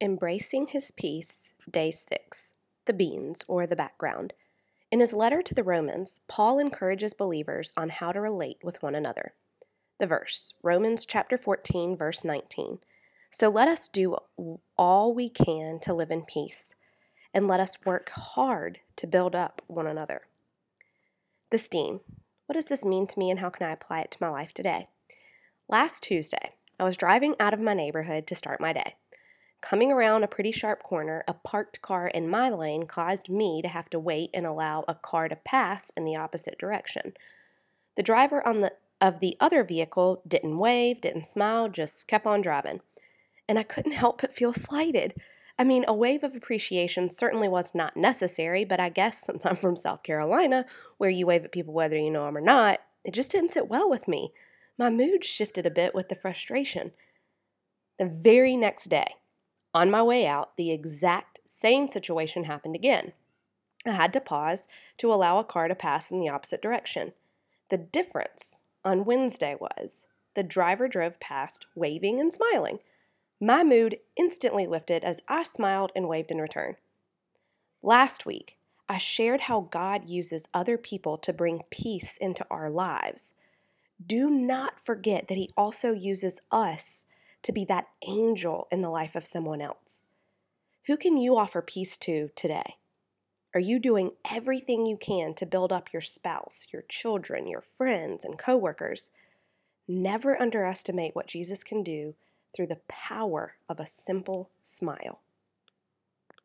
Embracing His Peace, Day 6 The Beans, or the Background. In his letter to the Romans, Paul encourages believers on how to relate with one another. The verse, Romans chapter 14, verse 19. So let us do all we can to live in peace, and let us work hard to build up one another. The steam. What does this mean to me, and how can I apply it to my life today? Last Tuesday, I was driving out of my neighborhood to start my day. Coming around a pretty sharp corner, a parked car in my lane caused me to have to wait and allow a car to pass in the opposite direction. The driver on the of the other vehicle didn't wave, didn't smile, just kept on driving. And I couldn't help but feel slighted. I mean, a wave of appreciation certainly was not necessary, but I guess since I'm from South Carolina, where you wave at people whether you know them or not, it just didn't sit well with me. My mood shifted a bit with the frustration. The very next day, on my way out, the exact same situation happened again. I had to pause to allow a car to pass in the opposite direction. The difference on Wednesday was the driver drove past, waving and smiling. My mood instantly lifted as I smiled and waved in return. Last week, I shared how God uses other people to bring peace into our lives. Do not forget that He also uses us to be that angel in the life of someone else? Who can you offer peace to today? Are you doing everything you can to build up your spouse, your children, your friends, and coworkers? Never underestimate what Jesus can do through the power of a simple smile.